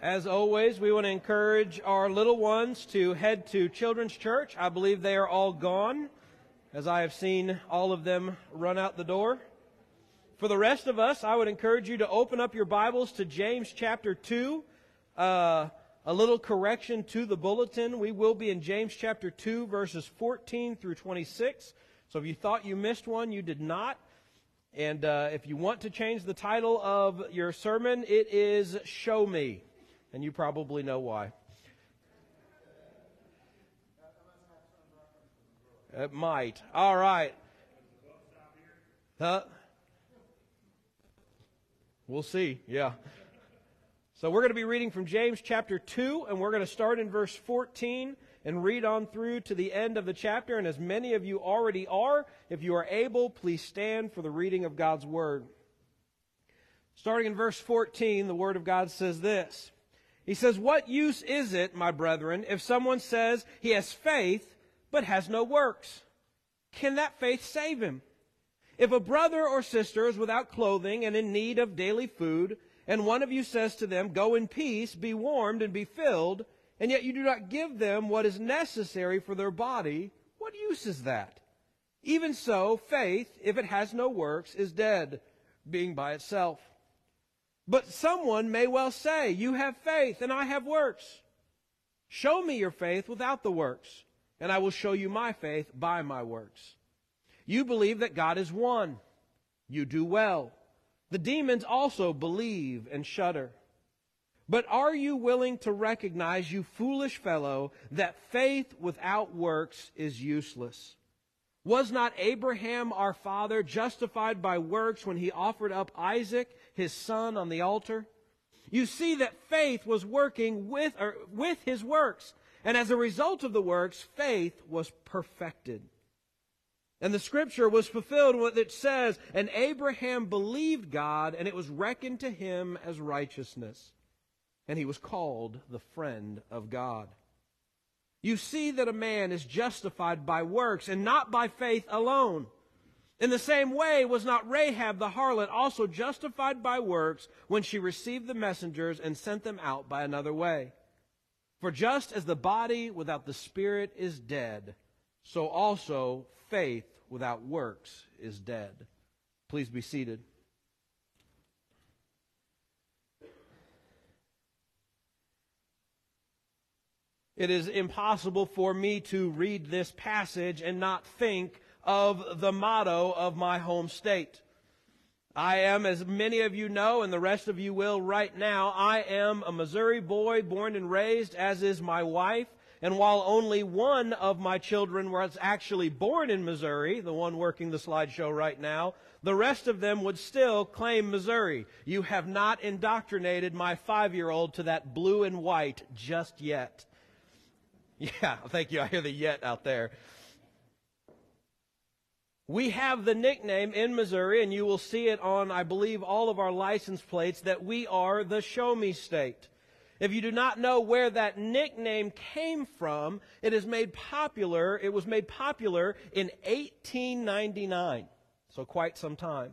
As always, we want to encourage our little ones to head to Children's Church. I believe they are all gone, as I have seen all of them run out the door. For the rest of us, I would encourage you to open up your Bibles to James chapter 2. Uh, a little correction to the bulletin. We will be in James chapter 2, verses 14 through 26. So if you thought you missed one, you did not. And uh, if you want to change the title of your sermon, it is Show Me and you probably know why. It might. All right. Huh? We'll see. Yeah. So we're going to be reading from James chapter 2, and we're going to start in verse 14 and read on through to the end of the chapter. And as many of you already are, if you are able, please stand for the reading of God's Word. Starting in verse 14, the Word of God says this. He says, What use is it, my brethren, if someone says he has faith but has no works? Can that faith save him? If a brother or sister is without clothing and in need of daily food, and one of you says to them, Go in peace, be warmed, and be filled, and yet you do not give them what is necessary for their body, what use is that? Even so, faith, if it has no works, is dead, being by itself. But someone may well say, You have faith, and I have works. Show me your faith without the works, and I will show you my faith by my works. You believe that God is one. You do well. The demons also believe and shudder. But are you willing to recognize, you foolish fellow, that faith without works is useless? Was not Abraham our father justified by works when he offered up Isaac, his son, on the altar? You see that faith was working with, or with his works. And as a result of the works, faith was perfected. And the scripture was fulfilled what it says, and Abraham believed God, and it was reckoned to him as righteousness. And he was called the friend of God. You see that a man is justified by works and not by faith alone. In the same way, was not Rahab the harlot also justified by works when she received the messengers and sent them out by another way? For just as the body without the spirit is dead, so also faith without works is dead. Please be seated. It is impossible for me to read this passage and not think of the motto of my home state. I am, as many of you know, and the rest of you will right now, I am a Missouri boy born and raised, as is my wife. And while only one of my children was actually born in Missouri, the one working the slideshow right now, the rest of them would still claim Missouri. You have not indoctrinated my five year old to that blue and white just yet. Yeah, thank you. I hear the yet out there. We have the nickname in Missouri, and you will see it on, I believe, all of our license plates, that we are the Show Me State. If you do not know where that nickname came from, it is made popular. It was made popular in 1899, so quite some time.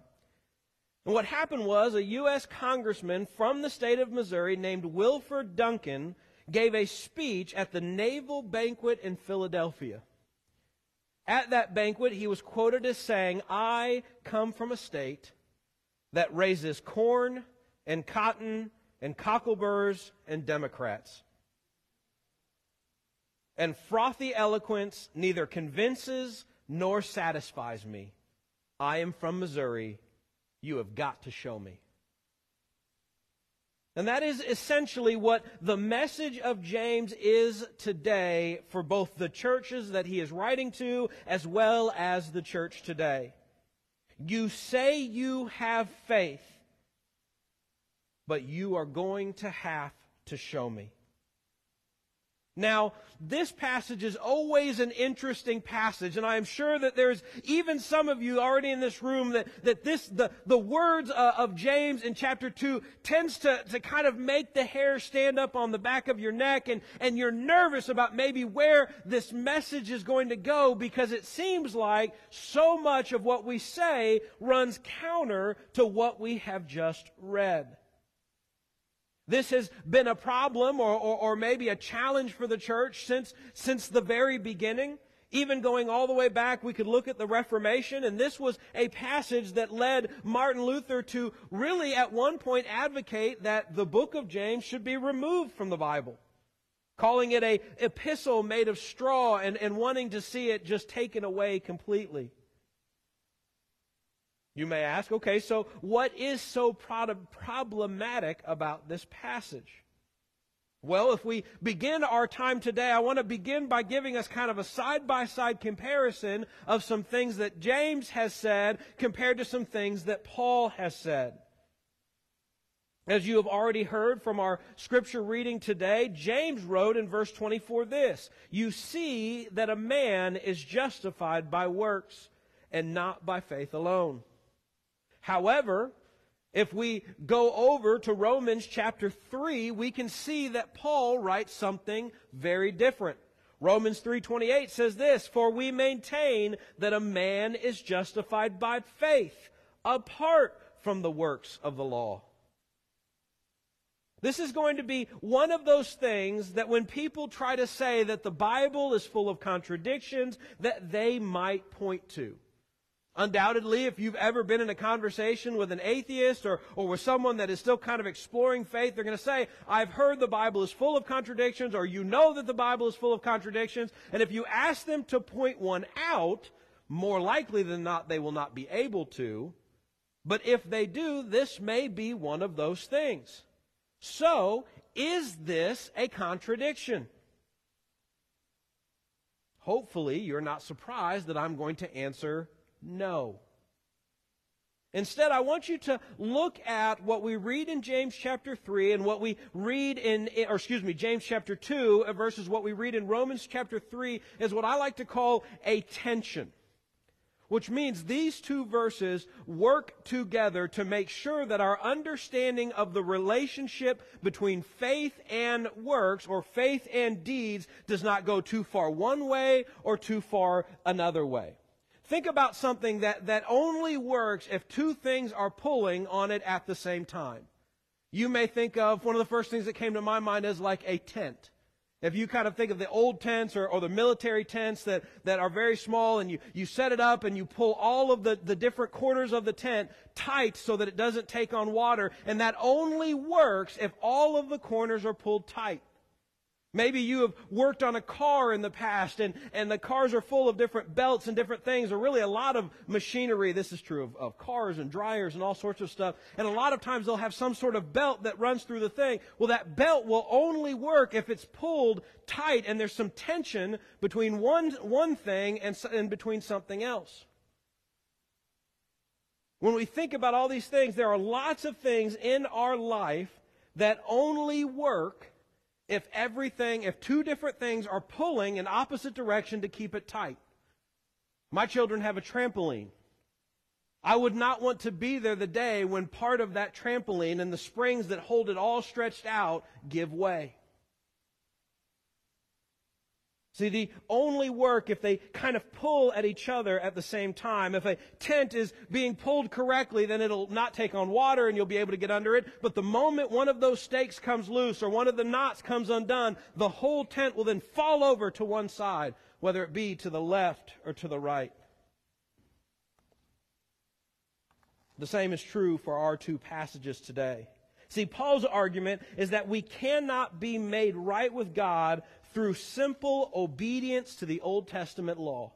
And what happened was a U.S. congressman from the state of Missouri named Willard Duncan gave a speech at the Naval Banquet in Philadelphia. At that banquet, he was quoted as saying, I come from a state that raises corn and cotton and cockleburs and Democrats. And frothy eloquence neither convinces nor satisfies me. I am from Missouri. You have got to show me. And that is essentially what the message of James is today for both the churches that he is writing to as well as the church today. You say you have faith, but you are going to have to show me. Now, this passage is always an interesting passage, and I am sure that there's even some of you already in this room that, that this, the, the words uh, of James in chapter 2 tends to, to kind of make the hair stand up on the back of your neck, and, and you're nervous about maybe where this message is going to go because it seems like so much of what we say runs counter to what we have just read. This has been a problem or, or, or, maybe a challenge for the church since, since the very beginning. Even going all the way back, we could look at the Reformation, and this was a passage that led Martin Luther to really at one point advocate that the book of James should be removed from the Bible. Calling it a epistle made of straw and, and wanting to see it just taken away completely. You may ask, okay, so what is so problematic about this passage? Well, if we begin our time today, I want to begin by giving us kind of a side by side comparison of some things that James has said compared to some things that Paul has said. As you have already heard from our scripture reading today, James wrote in verse 24 this You see that a man is justified by works and not by faith alone. However, if we go over to Romans chapter 3, we can see that Paul writes something very different. Romans 3:28 says this, "For we maintain that a man is justified by faith apart from the works of the law." This is going to be one of those things that when people try to say that the Bible is full of contradictions that they might point to. Undoubtedly, if you've ever been in a conversation with an atheist or, or with someone that is still kind of exploring faith, they're going to say, I've heard the Bible is full of contradictions, or you know that the Bible is full of contradictions. And if you ask them to point one out, more likely than not, they will not be able to. But if they do, this may be one of those things. So, is this a contradiction? Hopefully, you're not surprised that I'm going to answer no. Instead, I want you to look at what we read in James chapter 3 and what we read in, or excuse me, James chapter 2 versus what we read in Romans chapter 3 is what I like to call a tension. Which means these two verses work together to make sure that our understanding of the relationship between faith and works, or faith and deeds, does not go too far one way or too far another way. Think about something that, that only works if two things are pulling on it at the same time. You may think of one of the first things that came to my mind is like a tent. If you kind of think of the old tents or, or the military tents that, that are very small and you, you set it up and you pull all of the, the different corners of the tent tight so that it doesn't take on water, and that only works if all of the corners are pulled tight. Maybe you have worked on a car in the past and, and the cars are full of different belts and different things, or really a lot of machinery. This is true of, of cars and dryers and all sorts of stuff. And a lot of times they'll have some sort of belt that runs through the thing. Well, that belt will only work if it's pulled tight and there's some tension between one, one thing and, and between something else. When we think about all these things, there are lots of things in our life that only work if everything, if two different things are pulling in opposite direction to keep it tight. My children have a trampoline. I would not want to be there the day when part of that trampoline and the springs that hold it all stretched out give way. See, the only work if they kind of pull at each other at the same time. If a tent is being pulled correctly, then it'll not take on water and you'll be able to get under it. But the moment one of those stakes comes loose or one of the knots comes undone, the whole tent will then fall over to one side, whether it be to the left or to the right. The same is true for our two passages today. See, Paul's argument is that we cannot be made right with God through simple obedience to the Old Testament law.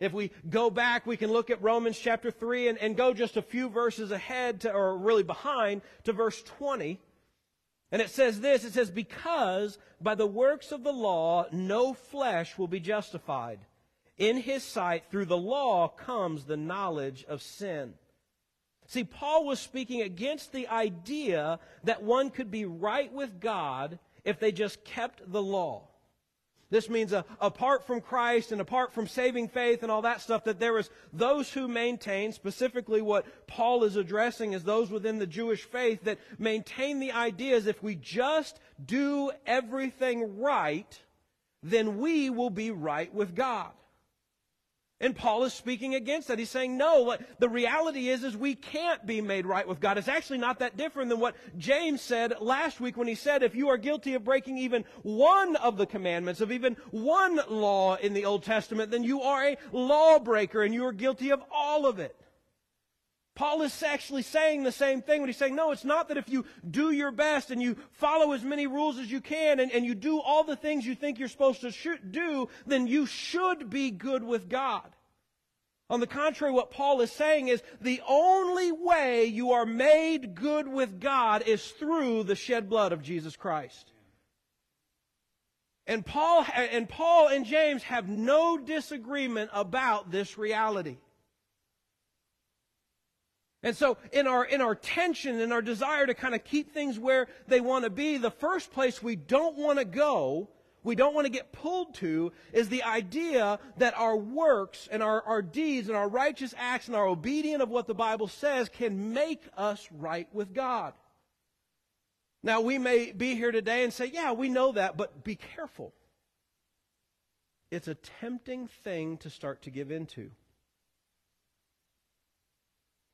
If we go back, we can look at Romans chapter 3 and, and go just a few verses ahead, to, or really behind, to verse 20. And it says this it says, Because by the works of the law no flesh will be justified. In his sight, through the law comes the knowledge of sin. See, Paul was speaking against the idea that one could be right with God if they just kept the law. This means uh, apart from Christ and apart from saving faith and all that stuff, that there is those who maintain, specifically what Paul is addressing as those within the Jewish faith, that maintain the ideas if we just do everything right, then we will be right with God. And Paul is speaking against that. He's saying, no, the reality is, is we can't be made right with God. It's actually not that different than what James said last week when he said, if you are guilty of breaking even one of the commandments, of even one law in the Old Testament, then you are a lawbreaker and you are guilty of all of it. Paul is actually saying the same thing when he's saying, no, it's not that if you do your best and you follow as many rules as you can and, and you do all the things you think you're supposed to do, then you should be good with God. On the contrary, what Paul is saying is the only way you are made good with God is through the shed blood of Jesus Christ. And Paul, and Paul and James have no disagreement about this reality. And so in our, in our tension and our desire to kind of keep things where they want to be, the first place we don't want to go, we don't want to get pulled to, is the idea that our works and our, our deeds and our righteous acts and our obedience of what the Bible says can make us right with God. Now we may be here today and say, yeah, we know that, but be careful. It's a tempting thing to start to give into.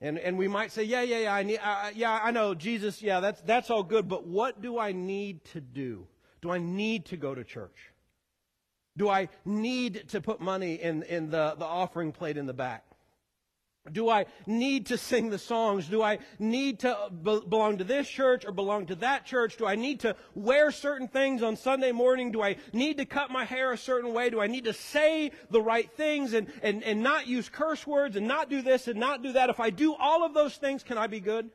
And, and we might say, yeah, yeah, yeah, I need, uh, yeah, I know, Jesus, yeah, that's, that's all good, but what do I need to do? Do I need to go to church? Do I need to put money in, in the, the offering plate in the back? Do I need to sing the songs? Do I need to uh, be- belong to this church or belong to that church? Do I need to wear certain things on Sunday morning? Do I need to cut my hair a certain way? Do I need to say the right things and, and, and not use curse words and not do this and not do that? If I do all of those things, can I be good?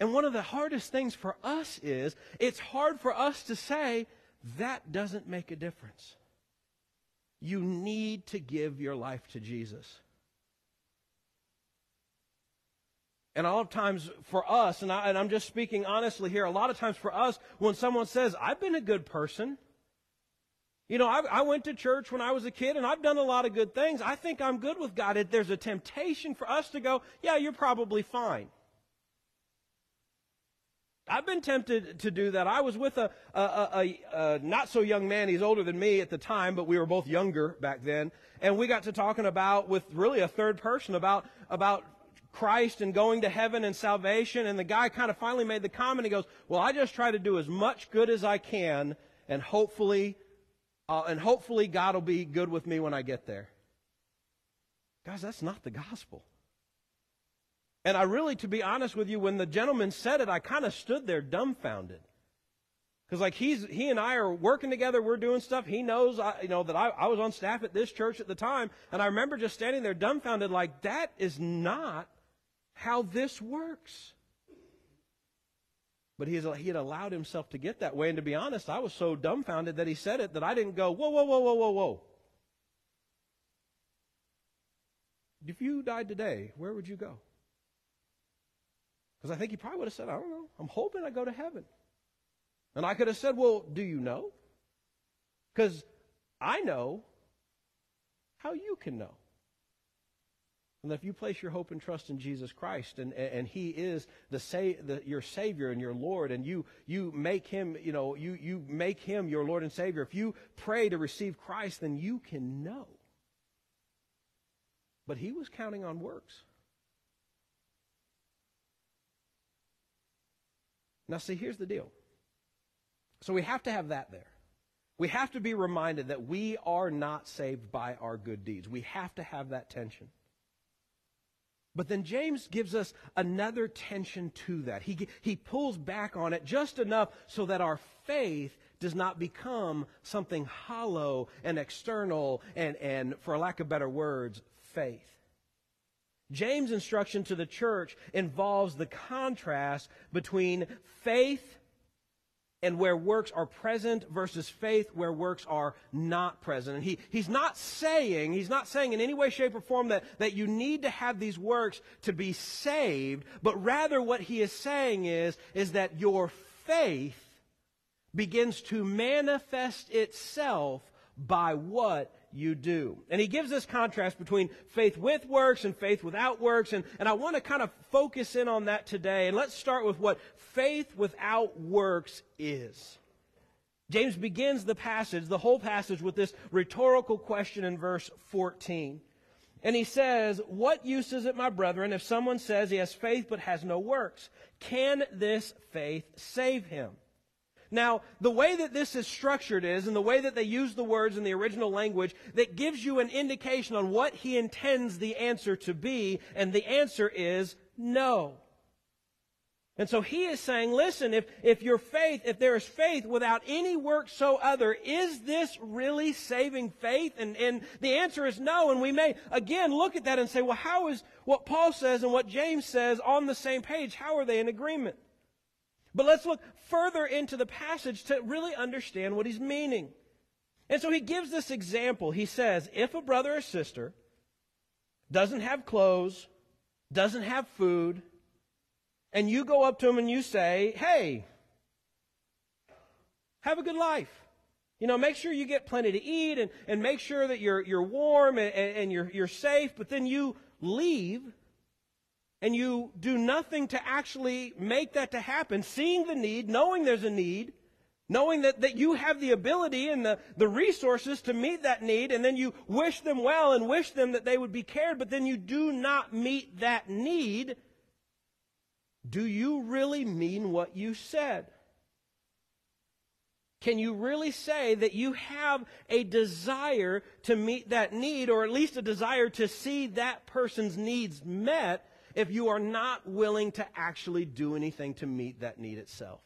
And one of the hardest things for us is it's hard for us to say that doesn't make a difference. You need to give your life to Jesus. And a lot of times for us, and, I, am just speaking honestly here, a lot of times for us, when someone says, I've been a good person, you know, I, I, went to church when I was a kid and I've done a lot of good things. I think I'm good with God. There's a temptation for us to go, yeah, you're probably fine. I've been tempted to do that. I was with a, a, a, a, not so young man. He's older than me at the time, but we were both younger back then. And we got to talking about, with really a third person, about, about Christ and going to heaven and salvation. And the guy kind of finally made the comment. He goes, "Well, I just try to do as much good as I can, and hopefully, uh, and hopefully God will be good with me when I get there." Guys, that's not the gospel. And I really, to be honest with you, when the gentleman said it, I kind of stood there dumbfounded. Because like he's he and I are working together, we're doing stuff. He knows, I, you know, that I, I was on staff at this church at the time, and I remember just standing there dumbfounded, like that is not how this works. But he, had allowed himself to get that way. And to be honest, I was so dumbfounded that he said it that I didn't go, whoa, whoa, whoa, whoa, whoa, whoa. If you died today, where would you go? Because I think he probably would have said, I don't know. I'm hoping I go to heaven. And I could have said, well, do you know? Because I know how you can know. And if you place your hope and trust in Jesus Christ and, and He is the, sa- the, your Savior and your Lord and you, you make Him, you know, you, you make Him your Lord and Savior, if you pray to receive Christ, then you can know. But He was counting on works. Now see, here's the deal. So we have to have that there. We have to be reminded that we are not saved by our good deeds. We have to have that tension. But then James gives us another tension to that. He, he pulls back on it just enough so that our faith does not become something hollow and external and, and for lack of better words, faith. James' instruction to the church involves the contrast between faith and where works are present versus faith where works are not present. And he, he's not saying, he's not saying in any way, shape, or form that, that you need to have these works to be saved, but rather what he is saying is, is that your faith begins to manifest itself by what you do. And he gives this contrast between faith with works and faith without works. And, and I want to kind of focus in on that today. And let's start with what faith without works is. James begins the passage, the whole passage, with this rhetorical question in verse 14. And he says, What use is it, my brethren, if someone says he has faith but has no works? Can this faith save him? Now, the way that this is structured is, and the way that they use the words in the original language, that gives you an indication on what he intends the answer to be, and the answer is no. And so he is saying, listen, if, if your faith, if there is faith without any work so other, is this really saving faith? And, and the answer is no. And we may, again, look at that and say, well, how is what Paul says and what James says on the same page? How are they in agreement? But let's look further into the passage to really understand what he's meaning. And so he gives this example. He says, if a brother or sister doesn't have clothes, doesn't have food, and you go up to him and you say, hey, have a good life. You know, make sure you get plenty to eat and, and make sure that you're, you're warm and, and you're, you're safe, but then you leave and you do nothing to actually make that to happen, seeing the need, knowing there's a need, knowing that, that you have the ability and the, the resources to meet that need, and then you wish them well and wish them that they would be cared, but then you do not meet that need, do you really mean what you said? Can you really say that you have a desire to meet that need, or at least a desire to see that person's needs met, if you are not willing to actually do anything to meet that need itself?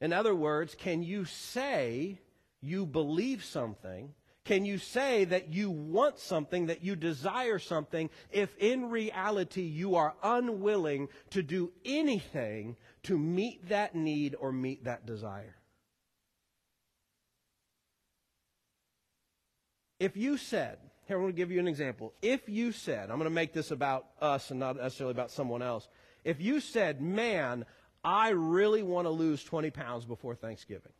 In other words, can you say you believe something can you say that you want something, that you desire something, if in reality you are unwilling to do anything to meet that need or meet that desire? If you said, here, I'm going to give you an example. If you said, I'm going to make this about us and not necessarily about someone else. If you said, man, I really want to lose 20 pounds before Thanksgiving.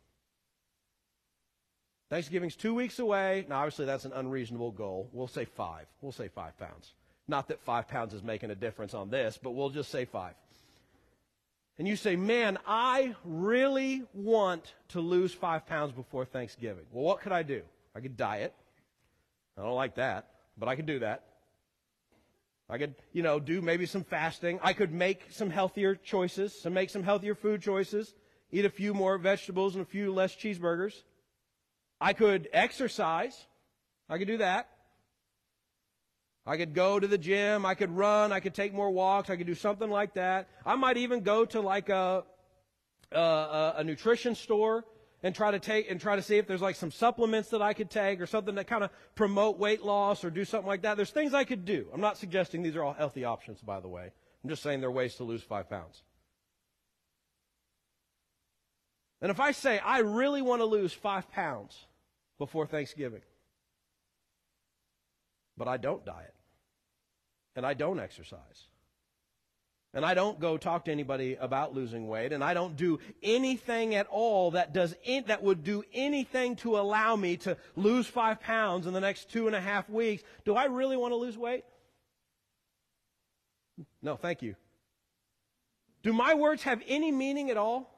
Thanksgiving's two weeks away. Now, obviously, that's an unreasonable goal. We'll say five. We'll say five pounds. Not that five pounds is making a difference on this, but we'll just say five. And you say, man, I really want to lose five pounds before Thanksgiving. Well, what could I do? I could diet. I don't like that, but I could do that. I could, you know, do maybe some fasting. I could make some healthier choices, some make some healthier food choices, eat a few more vegetables and a few less cheeseburgers. I could exercise. I could do that. I could go to the gym. I could run. I could take more walks. I could do something like that. I might even go to like a, a, a nutrition store and try to take and try to see if there's like some supplements that I could take or something that kind of promote weight loss or do something like that. There's things I could do. I'm not suggesting these are all healthy options, by the way. I'm just saying there are ways to lose five pounds. And if I say I really want to lose five pounds, before Thanksgiving. But I don't diet. And I don't exercise. And I don't go talk to anybody about losing weight, and I don't do anything at all that does in, that would do anything to allow me to lose five pounds in the next two and a half weeks. Do I really want to lose weight? No, thank you. Do my words have any meaning at all?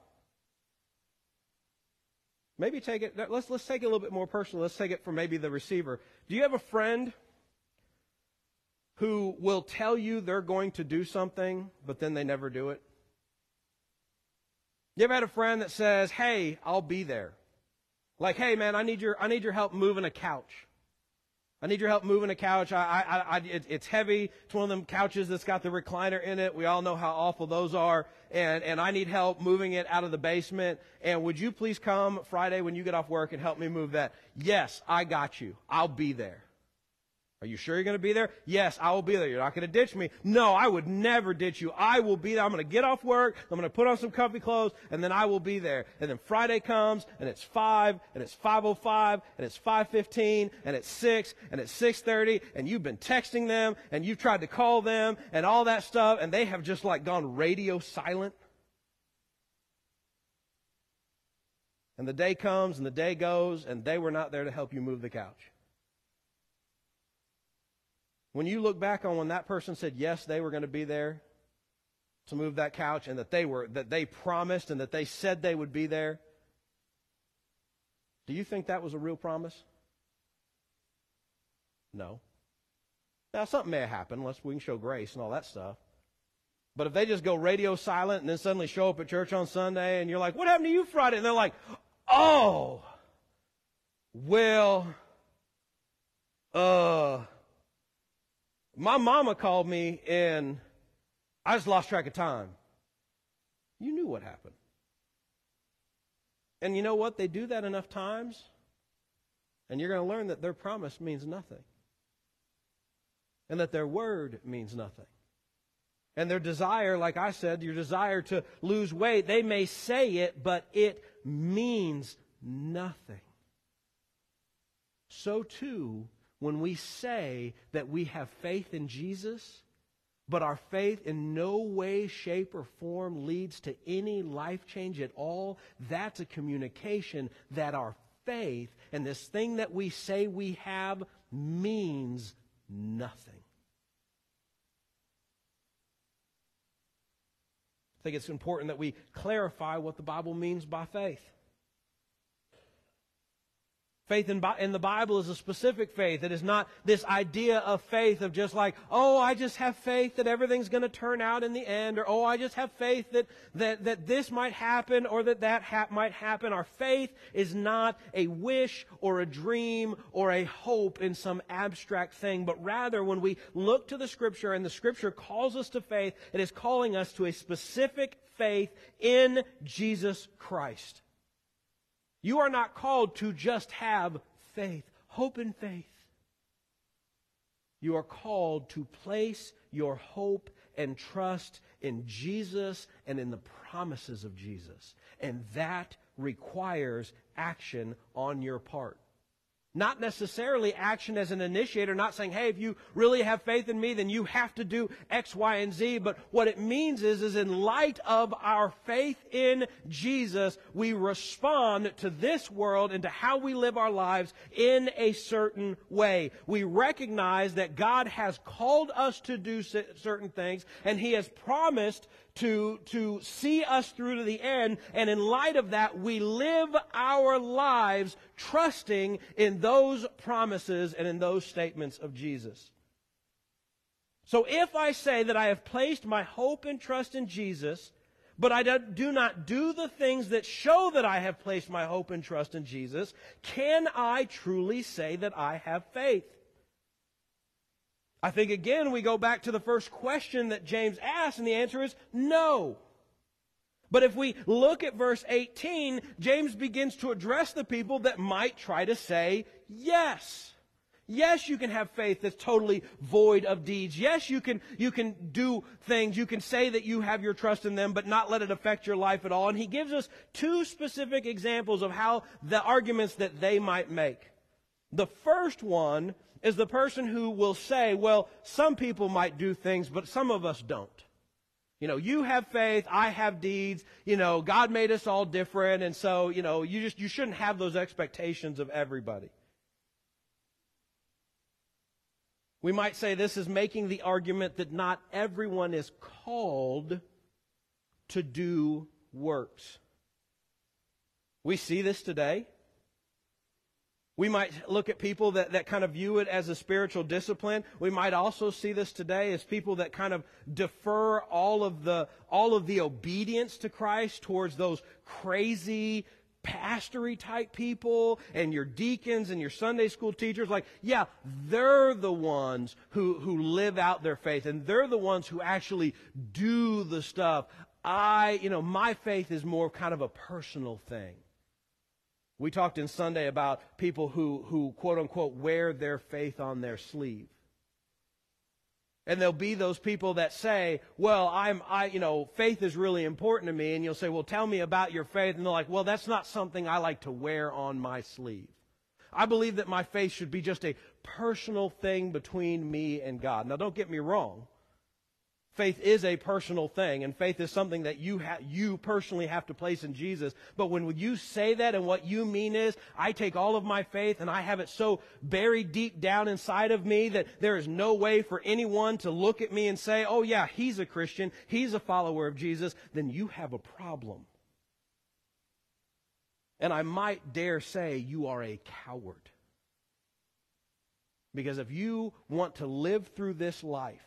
Maybe take it, let's, let's take it a little bit more personal. Let's take it from maybe the receiver. Do you have a friend who will tell you they're going to do something, but then they never do it? You ever had a friend that says, hey, I'll be there? Like, hey man, I need your, I need your help moving a couch. I need your help moving a couch. I, I, I, it, it's heavy. It's one of them couches that's got the recliner in it. We all know how awful those are. And, and I need help moving it out of the basement. And would you please come Friday when you get off work and help me move that? Yes, I got you. I'll be there. Are you sure you're going to be there? Yes, I will be there. You're not going to ditch me. No, I would never ditch you. I will be there. I'm going to get off work. I'm going to put on some comfy clothes and then I will be there. And then Friday comes and it's 5 and it's 505 and it's 515 and it's 6 and it's 630 and you've been texting them and you've tried to call them and all that stuff and they have just like gone radio silent. And the day comes and the day goes and they were not there to help you move the couch. When you look back on when that person said yes, they were going to be there to move that couch and that they were that they promised and that they said they would be there, Do you think that was a real promise? No. Now, something may have happened, unless we can show grace and all that stuff. But if they just go radio silent and then suddenly show up at church on Sunday and you're like, what happened to you Friday? And they're like, oh, well, uh, my mama called me and I just lost track of time. You knew what happened. And you know what? They do that enough times, and you're going to learn that their promise means nothing. And that their word means nothing. And their desire, like I said, your desire to lose weight, they may say it, but it means nothing. So too, when we say that we have faith in Jesus, but our faith in no way, shape, or form leads to any life change at all, that's a communication that our faith and this thing that we say we have means nothing. I think it's important that we clarify what the Bible means by faith. Faith in, in, the Bible is a specific faith. It is not this idea of faith of just like, oh, I just have faith that everything's going to turn out in the end, or oh, I just have faith that, that, that this might happen or that that ha- might happen. Our faith is not a wish or a dream or a hope in some abstract thing, but rather when we look to the Scripture and the Scripture calls us to faith, it is calling us to a specific faith in Jesus Christ. You are not called to just have faith, hope and faith. You are called to place your hope and trust in Jesus and in the promises of Jesus. And that requires action on your part. Not necessarily action as an initiator, not saying, hey, if you really have faith in me, then you have to do X, Y, and Z. But what it means is, is in light of our faith in Jesus, we respond to this world and to how we live our lives in a certain way. We recognize that God has called us to do certain things, and He has promised to, to see us through to the end. And in light of that, we live our lives trusting in those promises and in those statements of Jesus. So if I say that I have placed my hope and trust in Jesus, but I do not do the things that show that I have placed my hope and trust in Jesus, can I truly say that I have faith? I think again we go back to the first question that James asked, and the answer is no. But if we look at verse 18, James begins to address the people that might try to say yes. Yes, you can have faith that's totally void of deeds. Yes, you can, you can do things. You can say that you have your trust in them, but not let it affect your life at all. And he gives us two specific examples of how the arguments that they might make. The first one is the person who will say, well, some people might do things, but some of us don't. You know, you have faith, I have deeds, you know, God made us all different, and so, you know, you just, you shouldn't have those expectations of everybody. We might say this is making the argument that not everyone is called to do works. We see this today. We might look at people that, that kind of view it as a spiritual discipline. We might also see this today as people that kind of defer all of the, all of the obedience to Christ towards those crazy, pastory type people and your deacons and your Sunday school teachers. Like, yeah, they're the ones who, who live out their faith and they're the ones who actually do the stuff. I, you know, my faith is more kind of a personal thing. We talked in Sunday about people who, who quote unquote wear their faith on their sleeve. And there'll be those people that say, well, I'm, I, you know, faith is really important to me. And you'll say, well, tell me about your faith. And they're like, well, that's not something I like to wear on my sleeve. I believe that my faith should be just a personal thing between me and God. Now, don't get me wrong. Faith is a personal thing, and faith is something that you, ha- you personally have to place in Jesus. But when you say that and what you mean is, I take all of my faith and I have it so buried deep down inside of me that there is no way for anyone to look at me and say, oh yeah, he's a Christian, he's a follower of Jesus, then you have a problem. And I might dare say you are a coward. Because if you want to live through this life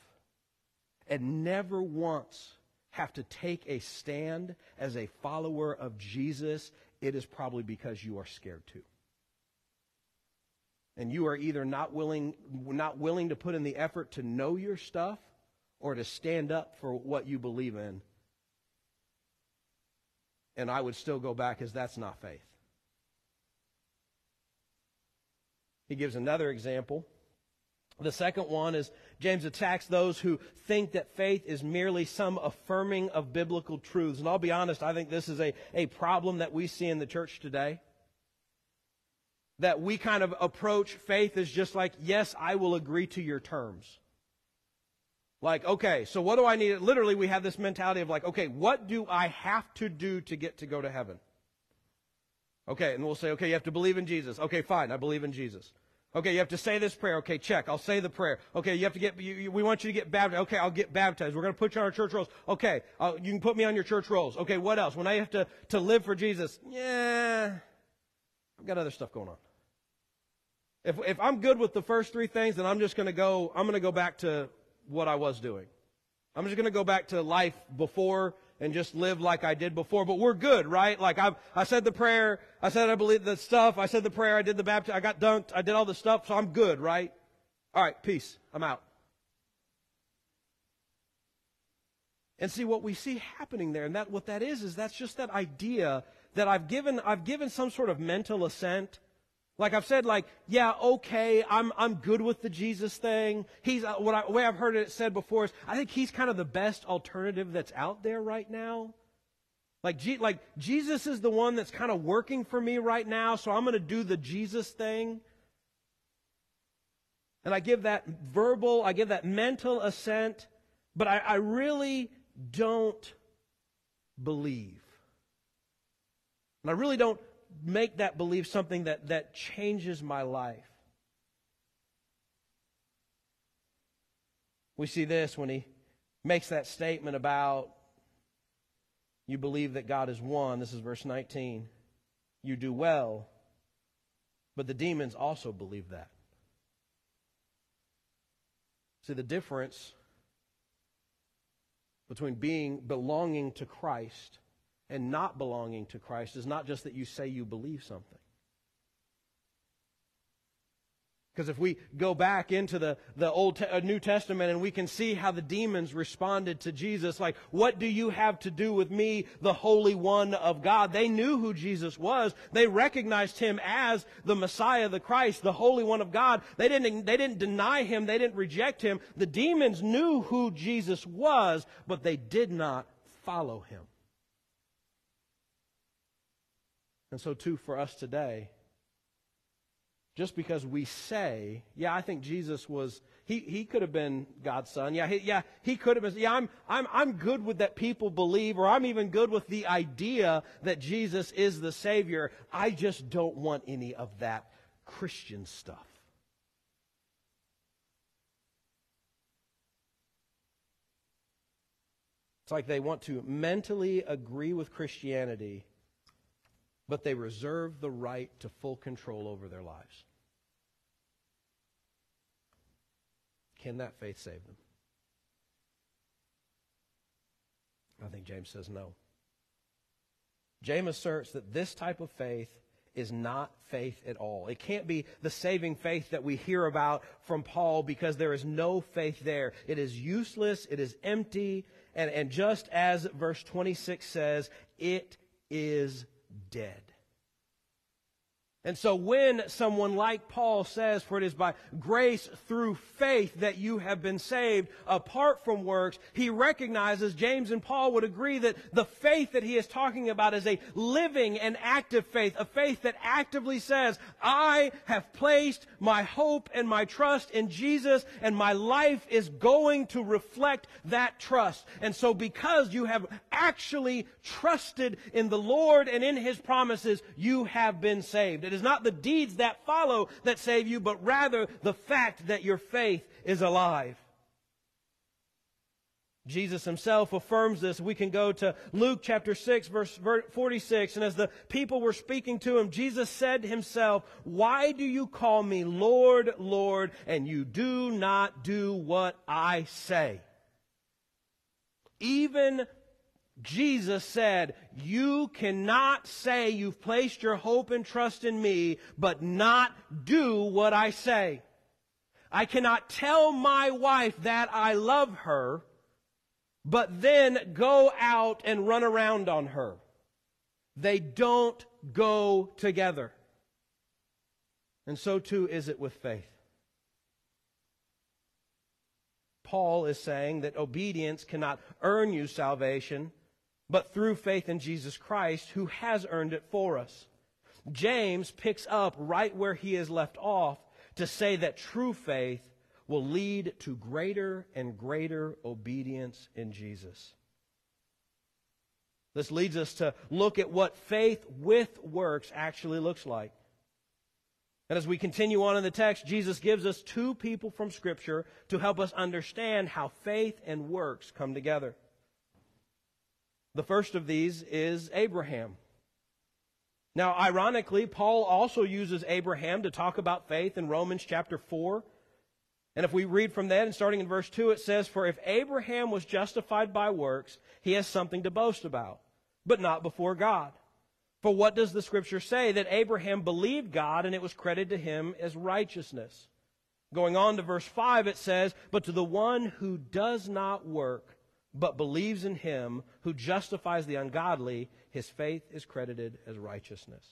and never once have to take a stand as a follower of Jesus, it is probably because you are scared too. And you are either not willing, not willing to put in the effort to know your stuff or to stand up for what you believe in. And I would still go back as that's not faith. He gives another example the second one is James attacks those who think that faith is merely some affirming of biblical truths. And I'll be honest, I think this is a, a problem that we see in the church today. That we kind of approach faith as just like, yes, I will agree to your terms. Like, okay, so what do I need? Literally, we have this mentality of like, okay, what do I have to do to get to go to heaven? Okay, and we'll say, okay, you have to believe in Jesus. Okay, fine, I believe in Jesus. Okay, you have to say this prayer. Okay, check. I'll say the prayer. Okay, you have to get, you, you, we want you to get baptized. Okay, I'll get baptized. We're going to put you on our church rolls. Okay, I'll, you can put me on your church rolls. Okay, what else? When I have to, to live for Jesus, yeah, I've got other stuff going on. If, if I'm good with the first three things, then I'm just going to go, I'm going to go back to what I was doing. I'm just going to go back to life before and just live like I did before. But we're good, right? Like I, I said the prayer, I said I believe the stuff, I said the prayer, I did the baptism, I got dunked, I did all the stuff, so I'm good, right? All right, peace. I'm out. And see what we see happening there, and that what that is is that's just that idea that I've given I've given some sort of mental assent like I've said, like, yeah, okay, I'm, I'm good with the Jesus thing. He's, uh, what I, way I've heard it said before is, I think he's kind of the best alternative that's out there right now. Like, G, like Jesus is the one that's kind of working for me right now, so I'm going to do the Jesus thing. And I give that verbal, I give that mental assent, but I, I really don't believe. And I really don't make that belief something that, that changes my life. We see this when he makes that statement about you believe that God is one. This is verse 19. You do well, but the demons also believe that. See the difference between being belonging to Christ and not belonging to Christ is not just that you say you believe something. Because if we go back into the, the Old Te- uh, New Testament and we can see how the demons responded to Jesus, like, what do you have to do with me, the Holy One of God? They knew who Jesus was. They recognized him as the Messiah, the Christ, the Holy One of God. They didn't, they didn't deny him. They didn't reject him. The demons knew who Jesus was, but they did not follow him. And so, too, for us today, just because we say, yeah, I think Jesus was, he, he could have been God's son. Yeah, he, yeah, he could have been. Yeah, I'm, I'm, I'm good with that people believe, or I'm even good with the idea that Jesus is the Savior. I just don't want any of that Christian stuff. It's like they want to mentally agree with Christianity but they reserve the right to full control over their lives. Can that faith save them? I think James says no. James asserts that this type of faith is not faith at all. It can't be the saving faith that we hear about from Paul because there is no faith there. It is useless, it is empty, and, and just as verse 26 says, it is dead. And so when someone like Paul says, for it is by grace through faith that you have been saved apart from works, he recognizes, James and Paul would agree that the faith that he is talking about is a living and active faith, a faith that actively says, I have placed my hope and my trust in Jesus and my life is going to reflect that trust. And so because you have actually trusted in the Lord and in his promises, you have been saved. It is not the deeds that follow that save you, but rather the fact that your faith is alive. Jesus himself affirms this. We can go to Luke chapter 6 verse 46. And as the people were speaking to him, Jesus said himself, Why do you call me Lord, Lord, and you do not do what I say? Even Jesus said, You cannot say you've placed your hope and trust in me, but not do what I say. I cannot tell my wife that I love her, but then go out and run around on her. They don't go together. And so too is it with faith. Paul is saying that obedience cannot earn you salvation, but through faith in Jesus Christ, who has earned it for us. James picks up right where he has left off to say that true faith will lead to greater and greater obedience in Jesus. This leads us to look at what faith with works actually looks like. And as we continue on in the text, Jesus gives us two people from Scripture to help us understand how faith and works come together. The first of these is Abraham. Now, ironically, Paul also uses Abraham to talk about faith in Romans chapter 4. And if we read from that, and starting in verse 2, it says, For if Abraham was justified by works, he has something to boast about, but not before God. For what does the scripture say? That Abraham believed God and it was credited to him as righteousness. Going on to verse 5, it says, But to the one who does not work, but believes in him who justifies the ungodly, his faith is credited as righteousness.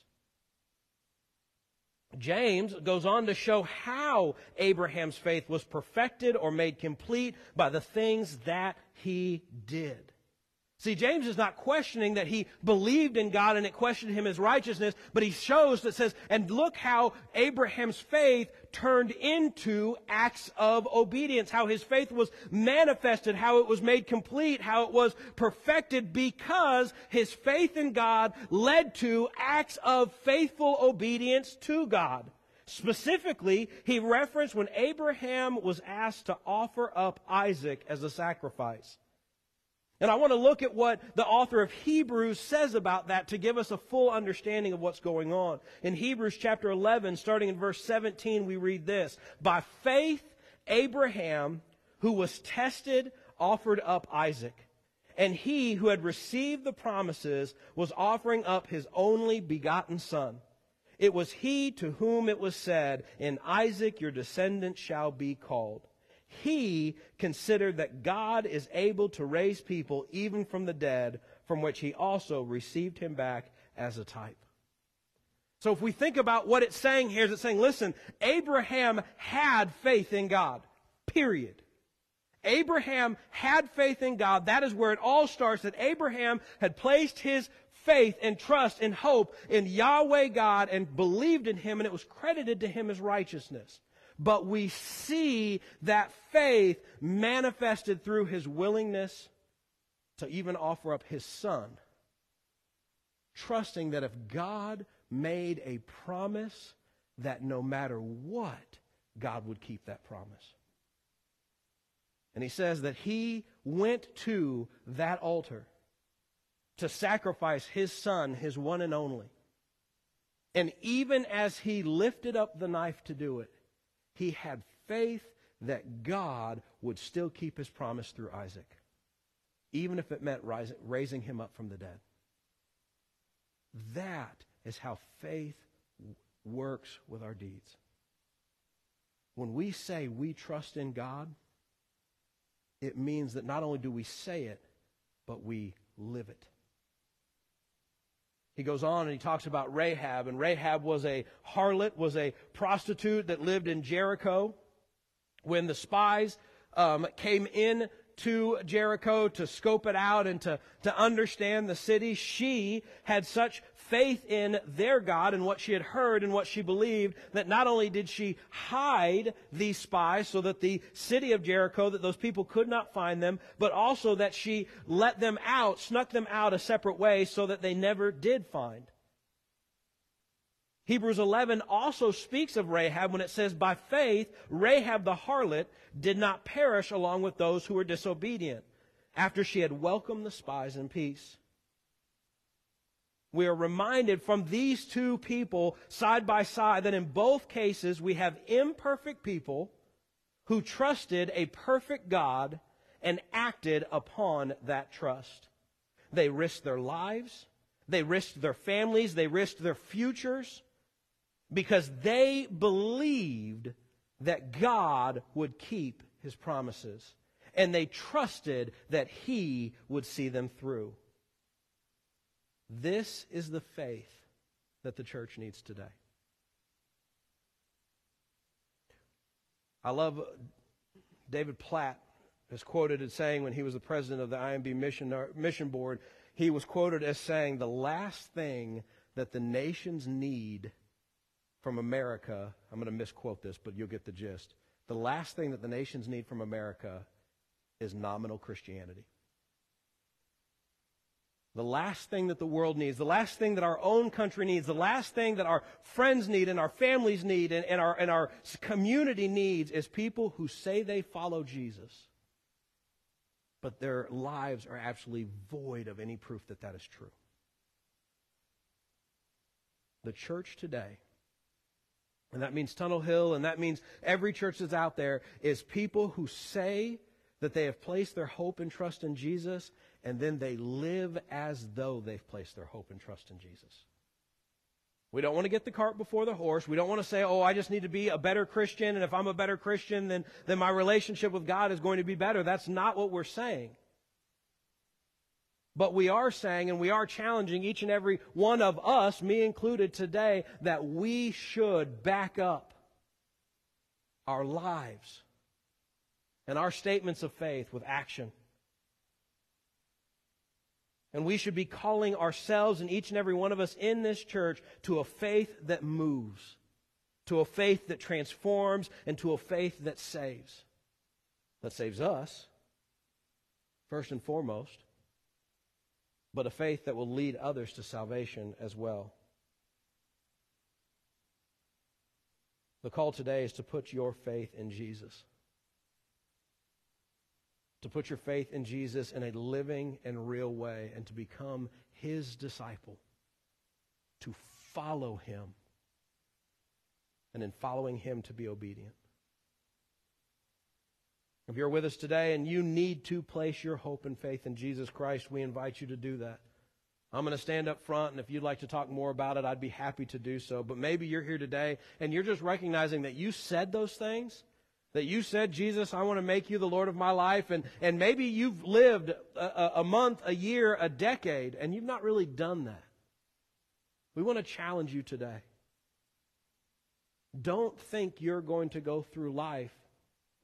James goes on to show how Abraham's faith was perfected or made complete by the things that he did. See, James is not questioning that he believed in God and it questioned him as righteousness, but he shows that says, and look how Abraham's faith turned into acts of obedience, how his faith was manifested, how it was made complete, how it was perfected because his faith in God led to acts of faithful obedience to God. Specifically, he referenced when Abraham was asked to offer up Isaac as a sacrifice. And I want to look at what the author of Hebrews says about that to give us a full understanding of what's going on. In Hebrews chapter 11, starting in verse 17, we read this By faith, Abraham, who was tested, offered up Isaac. And he who had received the promises was offering up his only begotten son. It was he to whom it was said, In Isaac your descendant shall be called he considered that God is able to raise people even from the dead, from which he also received him back as a type. So if we think about what it's saying here, it's saying, listen, Abraham had faith in God. Period. Abraham had faith in God. That is where it all starts, that Abraham had placed his faith and trust and hope in Yahweh God and believed in him, and it was credited to him as righteousness but we see that faith manifested through his willingness to even offer up his son, trusting that if God made a promise, that no matter what, God would keep that promise. And he says that he went to that altar to sacrifice his son, his one and only. And even as he lifted up the knife to do it, he had faith that God would still keep his promise through Isaac, even if it meant raising him up from the dead. That is how faith works with our deeds. When we say we trust in God, it means that not only do we say it, but we live it. He goes on and he talks about Rahab, and Rahab was a harlot, was a prostitute that lived in Jericho. When the spies um, came in to Jericho to scope it out and to, to understand the city, she had such faith in their God and what she had heard and what she believed that not only did she hide these spies so that the city of Jericho, that those people could not find them, but also that she let them out, snuck them out a separate way so that they never did find. Hebrews 11 also speaks of Rahab when it says, By faith, Rahab the harlot did not perish along with those who were disobedient. after she had welcomed the spies in peace. We are reminded from these two people side by side that in both cases we have imperfect people who trusted a perfect God and acted upon that trust. They risked their lives, they risked their families, they risked their futures because they believed that God would keep his promises. And they trusted that he would see them through. This is the faith that the church needs today. I love David Platt is quoted as saying when he was the president of the IMB mission, uh, mission board, he was quoted as saying, The last thing that the nations need from America, I'm going to misquote this, but you'll get the gist. The last thing that the nations need from America is nominal Christianity. The last thing that the world needs, the last thing that our own country needs, the last thing that our friends need and our families need and, and, our, and our community needs is people who say they follow Jesus, but their lives are absolutely void of any proof that that is true. The church today, and that means Tunnel Hill, and that means every church that's out there, is people who say that they have placed their hope and trust in Jesus and then they live as though they've placed their hope and trust in Jesus. We don't want to get the cart before the horse. We don't want to say, oh, I just need to be a better Christian, and if I'm a better Christian, then, then my relationship with God is going to be better. That's not what we're saying. But we are saying, and we are challenging each and every one of us, me included today, that we should back up our lives and our statements of faith with action. And we should be calling ourselves and each and every one of us in this church to a faith that moves, to a faith that transforms, and to a faith that saves. That saves us, first and foremost, but a faith that will lead others to salvation as well. The call today is to put your faith in Jesus to put your faith in Jesus in a living and real way and to become his disciple, to follow him, and in following him to be obedient. If you're with us today and you need to place your hope and faith in Jesus Christ, we invite you to do that. I'm going to stand up front, and if you'd like to talk more about it, I'd be happy to do so. But maybe you're here today and you're just recognizing that you said those things that you said, Jesus, I want to make you the Lord of my life, and, and maybe you've lived a, a month, a year, a decade, and you've not really done that. We want to challenge you today. Don't think you're going to go through life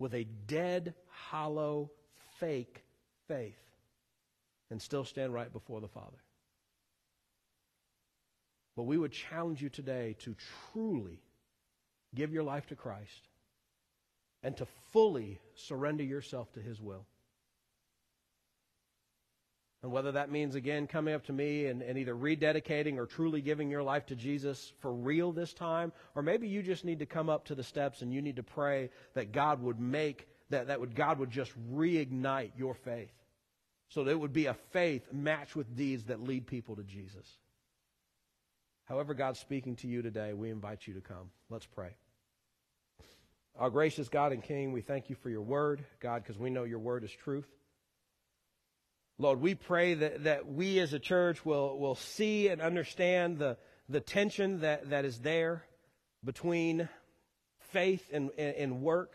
with a dead, hollow, fake faith and still stand right before the Father. But we would challenge you today to truly give your life to Christ and to fully surrender yourself to His will. And whether that means, again, coming up to me and, and, either rededicating or truly giving your life to Jesus for real this time, or maybe you just need to come up to the steps and you need to pray that God would make, that, that would, God would just reignite your faith. So that it would be a faith matched with deeds that lead people to Jesus. However, God's speaking to you today, we invite you to come. Let's pray. Our gracious God and King, we thank you for your word, God, because we know your word is truth. Lord, we pray that, that we as a church will, will see and understand the, the tension that, that is there between faith and, and, and work.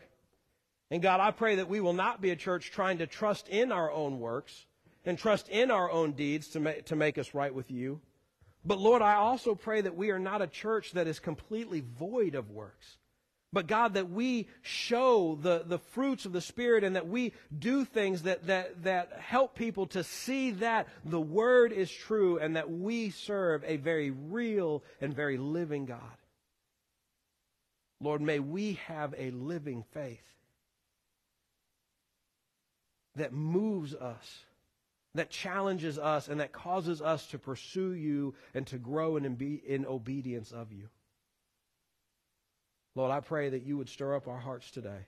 And God, I pray that we will not be a church trying to trust in our own works and trust in our own deeds to, ma- to make us right with you. But Lord, I also pray that we are not a church that is completely void of works. But God, that we show the, the fruits of the Spirit and that we do things that, that, that help people to see that the Word is true and that we serve a very real and very living God. Lord, may we have a living faith that moves us, that challenges us, and that causes us to pursue you and to grow in, in obedience of you. Lord, I pray that you would stir up our hearts today.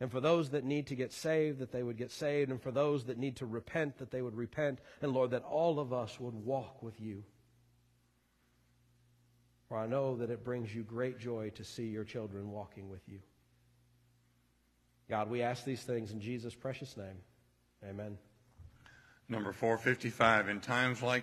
And for those that need to get saved, that they would get saved. And for those that need to repent, that they would repent. And Lord, that all of us would walk with you. For I know that it brings you great joy to see your children walking with you. God, we ask these things in Jesus' precious name. Amen. Number 455, in times like